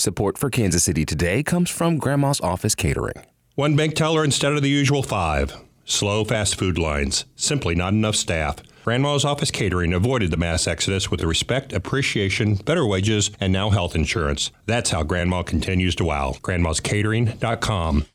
Support for Kansas City Today comes from Grandma's Office Catering. One bank teller instead of the usual five. Slow fast food lines. Simply not enough staff. Grandma's Office Catering avoided the mass exodus with the respect, appreciation, better wages, and now health insurance. That's how Grandma continues to wow. Grandma'sCatering.com.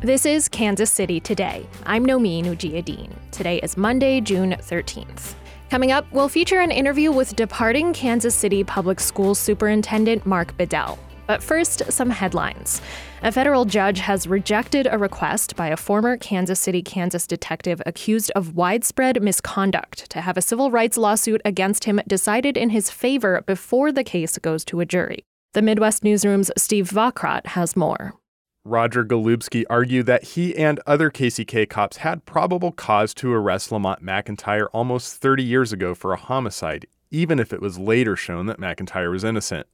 This is Kansas City Today. I'm Nomin Ujiyediin. Today is Monday, June 13th. Coming up, we'll feature an interview with departing Kansas City Public Schools Superintendent Mark Bedell. But first, some headlines. A federal judge has rejected a request by a former Kansas City, Kansas detective accused of widespread misconduct to have a civil rights lawsuit against him decided in his favor before the case goes to a jury. The Midwest Newsroom's Steve Vockrodt has more. Roger Golubski argued that he and other KCK cops had probable cause to arrest Lamont McIntyre almost 30 years ago for a homicide, even if it was later shown that McIntyre was innocent.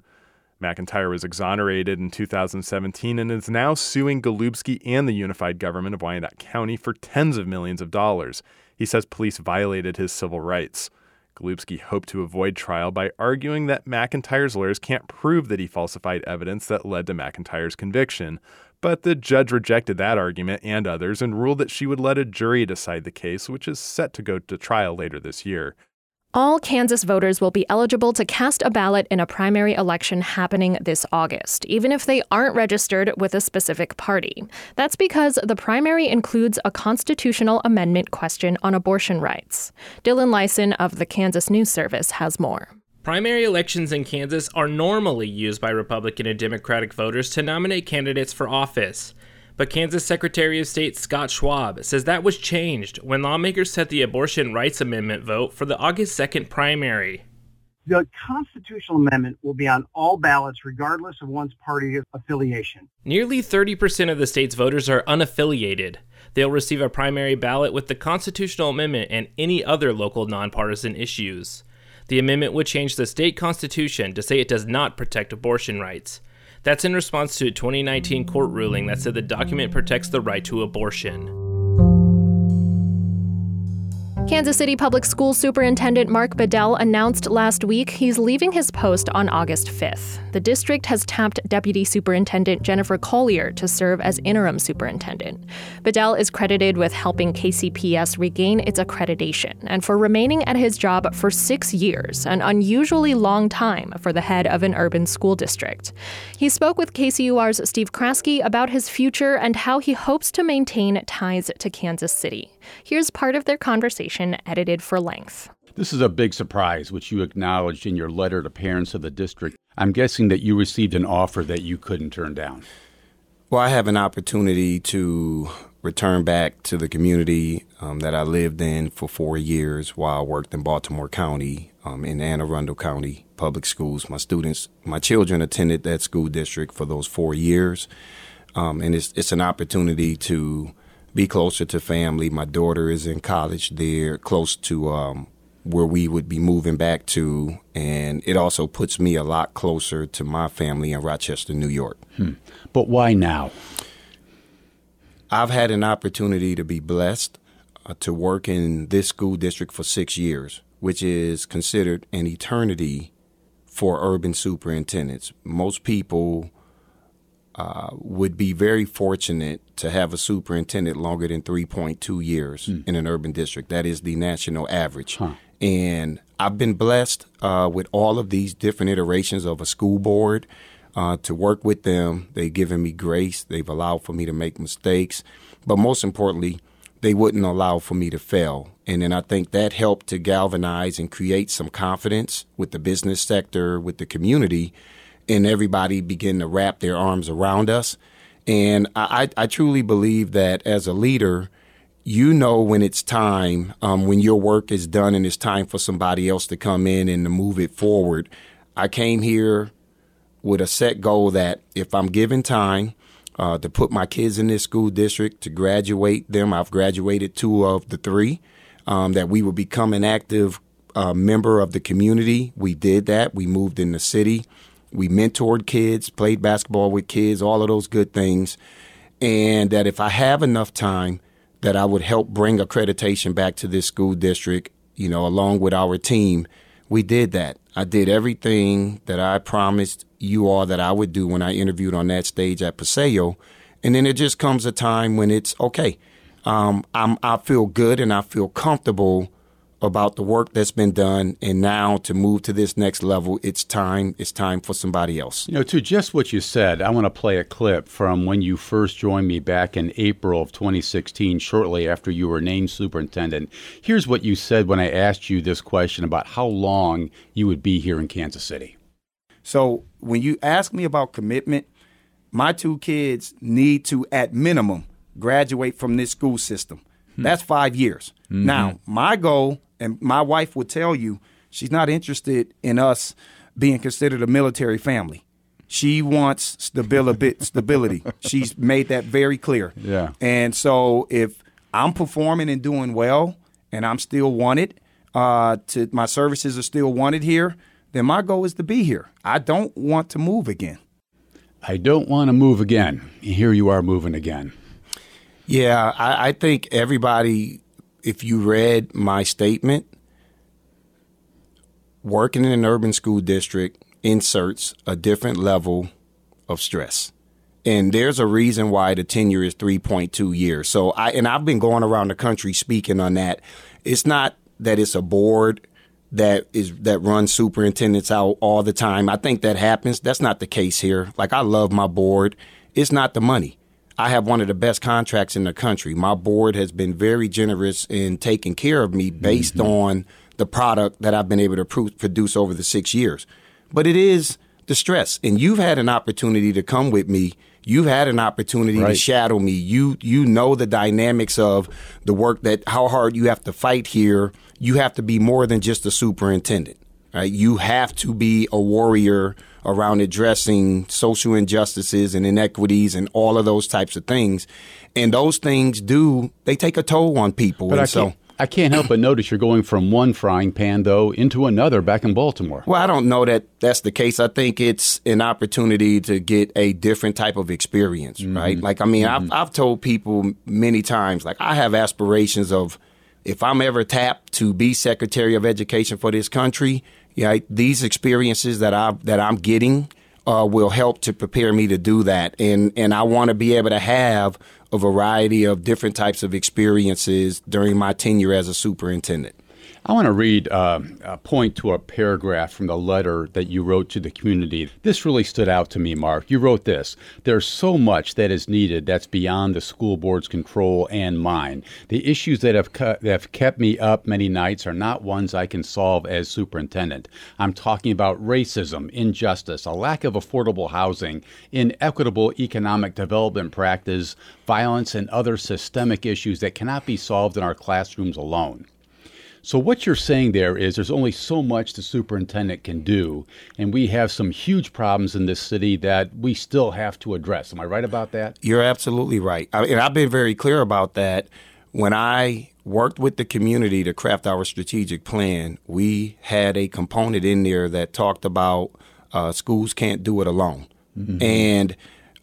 McIntyre was exonerated in 2017 and is now suing Golubski and the unified government of Wyandotte County for tens of millions of dollars. He says police violated his civil rights. Golubski hoped to avoid trial by arguing that McIntyre's lawyers can't prove that he falsified evidence that led to McIntyre's conviction. But the judge rejected that argument and others and ruled that she would let a jury decide the case, which is set to go to trial later this year. All Kansas voters will be eligible to cast a ballot in a primary election happening this August, even if they aren't registered with a specific party. That's because the primary includes a constitutional amendment question on abortion rights. Dylan Lysen of the Kansas News Service has more. Primary elections in Kansas are normally used by Republican and Democratic voters to nominate candidates for office. But Kansas Secretary of State Scott Schwab says that was changed when lawmakers set the abortion rights amendment vote for the August 2nd primary. The constitutional amendment will be on all ballots regardless of one's party affiliation. Nearly 30% of the state's voters are unaffiliated. They'll receive a primary ballot with the constitutional amendment and any other local nonpartisan issues. The amendment would change the state constitution to say it does not protect abortion rights. That's in response to a 2019 court ruling that said the document protects the right to abortion. Kansas City Public School Superintendent Mark Bedell announced last week he's leaving his post on August 5th. The district has tapped Deputy Superintendent Jennifer Collier to serve as interim superintendent. Bedell is credited with helping KCPS regain its accreditation and for remaining at his job for six years, an unusually long time for the head of an urban school district. He spoke with KCUR's Steve Kraske about his future and how he hopes to maintain ties to Kansas City. Here's part of their conversation edited for length. This is a big surprise, which you acknowledged in your letter to parents of the district. I'm guessing that you received an offer that you couldn't turn down. Well, I have an opportunity to return back to the community um, that I lived in for four years while I worked in Baltimore County, um, in Anne Arundel County public schools. My students, my children attended that school district for those four years. Um, and it's, it's an opportunity to be closer to family. My daughter is in college there, close to um, where we would be moving back to, and it also puts me a lot closer to my family in Rochester, New York. Hmm. But why now? I've had an opportunity to be blessed uh, to work in this school district for six years, which is considered an eternity for urban superintendents. Most people uh, would be very fortunate to have a superintendent longer than 3.2 years mm. in an urban district. That is the national average. Huh. And I've been blessed uh, with all of these different iterations of a school board uh, to work with them. They've given me grace, they've allowed for me to make mistakes, but most importantly, they wouldn't allow for me to fail. And then I think that helped to galvanize and create some confidence with the business sector, with the community and everybody begin to wrap their arms around us. And I, I truly believe that as a leader, you know when it's time, um, when your work is done and it's time for somebody else to come in and to move it forward. I came here with a set goal that if I'm given time uh, to put my kids in this school district, to graduate them, I've graduated two of the three, um, that we would become an active uh, member of the community. We did that. We moved in the city. We mentored kids, played basketball with kids, all of those good things. And that if I have enough time, that I would help bring accreditation back to this school district, you know, along with our team. We did that. I did everything that I promised you all that I would do when I interviewed on that stage at Paseo. And then it just comes a time when it's okay. Um, I'm, I feel good and I feel comfortable about the work that's been done and now to move to this next level it's time it's time for somebody else. You know to just what you said i want to play a clip from when you first joined me back in april of 2016 shortly after you were named superintendent. Here's what you said when i asked you this question about how long you would be here in kansas city. So when you ask me about commitment my two kids need to at minimum graduate from this school system. Hmm. that's five years. Mm-hmm. now my goal and my wife would tell you she's not interested in us being considered a military family. She wants stability. stability. She's made that very clear. Yeah. And so if I'm performing and doing well, and I'm still wanted, uh, to my services are still wanted here, then my goal is to be here. I don't want to move again. I don't want to move again. Here you are moving again. Yeah, I, I think everybody if you read my statement, working in an urban school district inserts a different level of stress. And there's a reason why the tenure is 3.2 years. So I and I've been going around the country speaking on that. It's not that it's a board that is that runs superintendents out all the time. I think that happens. That's not the case here. Like I love my board. It's not the money. I have one of the best contracts in the country. My board has been very generous in taking care of me based mm-hmm. on the product that I've been able to produce over the six years. But it is the stress, and you've had an opportunity to come with me. You've had an opportunity right. to shadow me. You you know the dynamics of the work that how hard you have to fight here. You have to be more than just a superintendent. Right? You have to be a warrior around addressing social injustices and inequities and all of those types of things. And those things do they take a toll on people. But and I so I can't help but notice you're going from one frying pan though into another back in Baltimore. Well, I don't know that that's the case. I think it's an opportunity to get a different type of experience, mm-hmm. right? Like I mean, mm-hmm. I've I've told people many times like I have aspirations of if I'm ever tapped to be Secretary of Education for this country, yeah, these experiences that I that I'm getting uh, will help to prepare me to do that, and and I want to be able to have a variety of different types of experiences during my tenure as a superintendent. I want to read uh, a point to a paragraph from the letter that you wrote to the community. This really stood out to me, Mark. You wrote this There's so much that is needed that's beyond the school board's control and mine. The issues that have, cu- that have kept me up many nights are not ones I can solve as superintendent. I'm talking about racism, injustice, a lack of affordable housing, inequitable economic development practice, violence, and other systemic issues that cannot be solved in our classrooms alone. So what you're saying there is there's only so much the superintendent can do, and we have some huge problems in this city that we still have to address. Am I right about that? You're absolutely right, I, and I've been very clear about that. When I worked with the community to craft our strategic plan, we had a component in there that talked about uh, schools can't do it alone, mm-hmm. and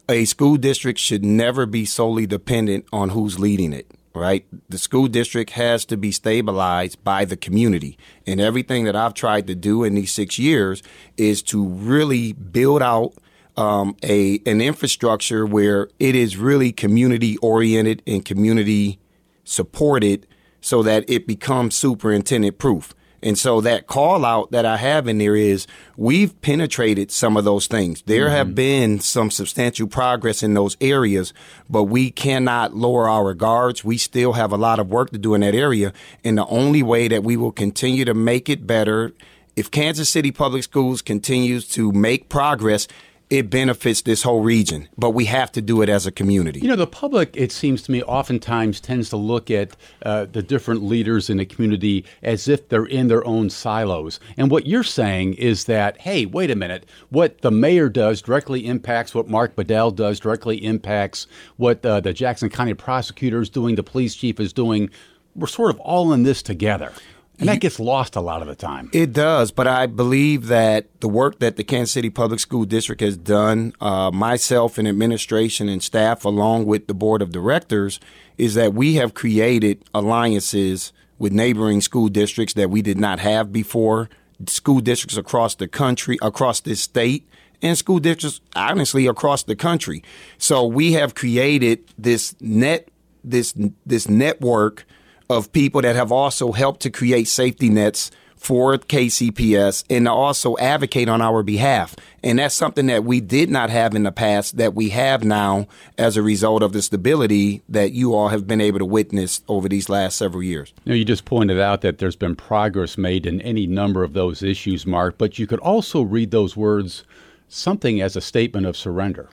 a school district should never be solely dependent on who's leading it right? The school district has to be stabilized by the community. And everything that I've tried to do in these six years is to really build out um, a an infrastructure where it is really community oriented and community supported so that it becomes superintendent proof. And so that call out that I have in there is we've penetrated some of those things. There mm-hmm. have been some substantial progress in those areas, but we cannot lower our guards. We still have a lot of work to do in that area. And the only way that we will continue to make it better if Kansas City Public Schools continues to make progress, it benefits this whole region, but we have to do it as a community. You know, the public, it seems to me, oftentimes tends to look at uh, the different leaders in a community as if they're in their own silos. And what you're saying is that, hey, wait a minute, what the mayor does directly impacts what Mark Bedell does, directly impacts what uh, the Jackson County prosecutor is doing, the police chief is doing. We're sort of all in this together. And that gets lost a lot of the time. It does, but I believe that the work that the Kansas City Public School District has done, uh, myself and administration and staff, along with the board of directors, is that we have created alliances with neighboring school districts that we did not have before school districts across the country, across this state, and school districts honestly across the country. So we have created this net this this network of people that have also helped to create safety nets for KCPS and also advocate on our behalf. And that's something that we did not have in the past that we have now as a result of the stability that you all have been able to witness over these last several years. Now, you just pointed out that there's been progress made in any number of those issues, Mark, but you could also read those words something as a statement of surrender.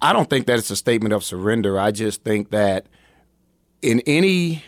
I don't think that it's a statement of surrender. I just think that in any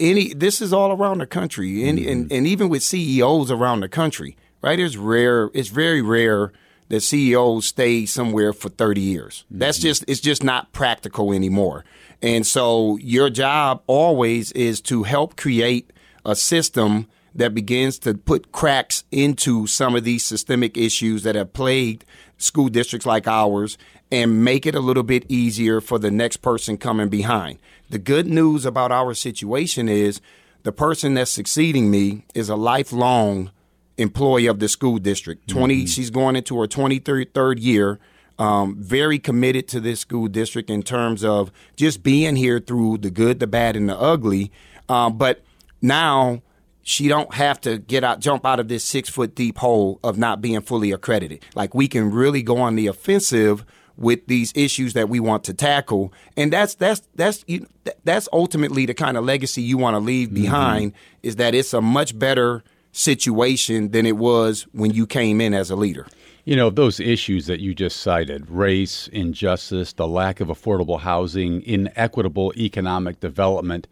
any this is all around the country and, mm-hmm. and, and even with CEOs around the country, right? It's rare, it's very rare that CEOs stay somewhere for 30 years. Mm-hmm. That's just it's just not practical anymore. And so your job always is to help create a system that begins to put cracks into some of these systemic issues that have plagued school districts like ours and make it a little bit easier for the next person coming behind. The good news about our situation is the person that's succeeding me is a lifelong employee of the school district. 20 mm-hmm. she's going into her 23rd year. Um, very committed to this school district in terms of just being here through the good, the bad, and the ugly. Um, but now she don't have to get out, jump out of this six foot deep hole of not being fully accredited. Like we can really go on the offensive with these issues that we want to tackle, and that's that's that's you that's ultimately the kind of legacy you want to leave mm-hmm. behind. Mm-hmm. Is that it's a much better situation than it was when you came in as a leader. You know, those issues that you just cited race, injustice, the lack of affordable housing, inequitable economic development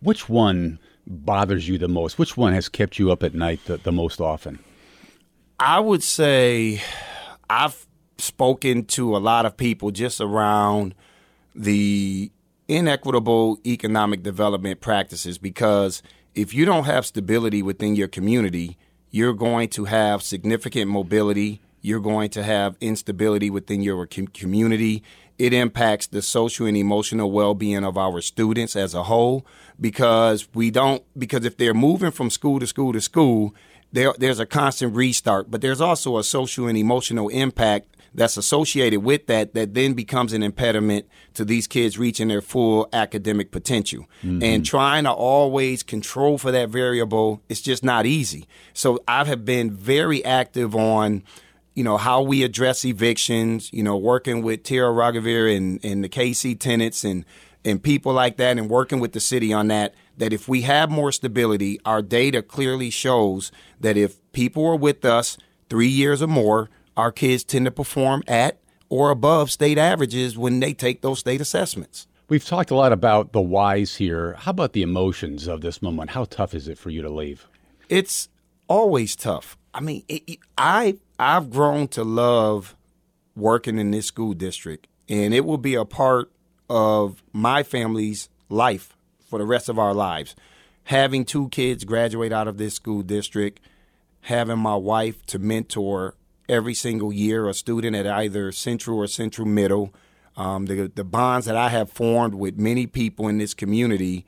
which one bothers you the most? Which one has kept you up at night the, the most often? I would say I've spoken to a lot of people just around the inequitable economic development practices because if you don't have stability within your community, you're going to have significant mobility. You're going to have instability within your community. It impacts the social and emotional well being of our students as a whole because we don't, because if they're moving from school to school to school, there, there's a constant restart, but there's also a social and emotional impact that's associated with that that then becomes an impediment to these kids reaching their full academic potential. Mm-hmm. And trying to always control for that variable is just not easy. So I have been very active on you know, how we address evictions, you know, working with Tara Raghuveer and, and the KC tenants and, and people like that and working with the city on that, that if we have more stability, our data clearly shows that if people are with us three years or more, our kids tend to perform at or above state averages when they take those state assessments. We've talked a lot about the whys here. How about the emotions of this moment? How tough is it for you to leave? It's always tough. I mean, it, I I've grown to love working in this school district, and it will be a part of my family's life for the rest of our lives. Having two kids graduate out of this school district, having my wife to mentor every single year a student at either Central or Central Middle. Um, the the bonds that I have formed with many people in this community,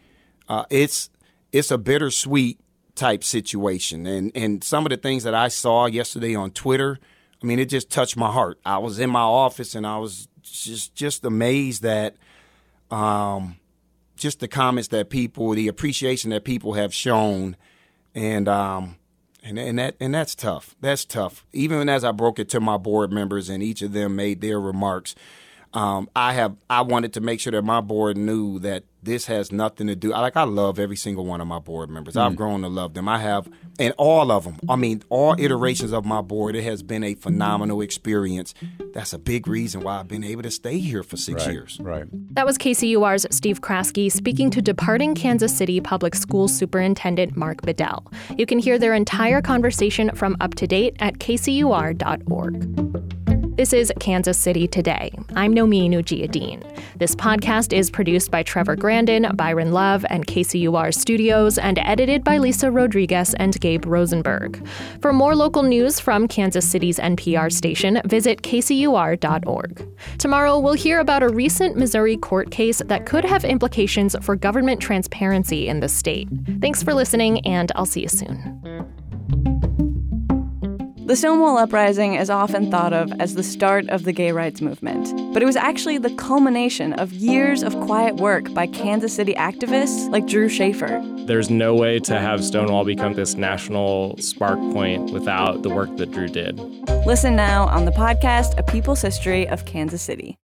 uh, it's it's a bittersweet type situation. And and some of the things that I saw yesterday on Twitter, I mean, it just touched my heart. I was in my office and I was just just amazed that, um, just the comments that people, the appreciation that people have shown, and um, and and that and that's tough. That's tough. Even as I broke it to my board members, and each of them made their remarks, um, I have I wanted to make sure that my board knew that this has nothing to do. Like I love every single one of my board members. Mm. I've grown to love them. I have, and all of them. I mean, all iterations of my board. It has been a phenomenal experience. That's a big reason why I've been able to stay here for six right, years. Right. That was KCUR's Steve Kraske speaking to departing Kansas City Public Schools Superintendent Mark Bedell. You can hear their entire conversation from Up to Date at kcur.org. This is Kansas City Today. I'm Nomin Ujiyediin. This podcast is produced by Trevor Grandin, Byron Love, and KCUR Studios, and edited by Lisa Rodriguez and Gabe Rosenberg. For more local news from Kansas City's NPR station, visit kcur.org. Tomorrow, we'll hear about a recent Missouri court case that could have implications for government transparency in the state. Thanks for listening, and I'll see you soon. The Stonewall Uprising is often thought of as the start of the gay rights movement, but it was actually the culmination of years of quiet work by Kansas City activists like Drew Schaefer. There's no way to have Stonewall become this national spark point without the work that Drew did. Listen now on the podcast A People's History of Kansas City.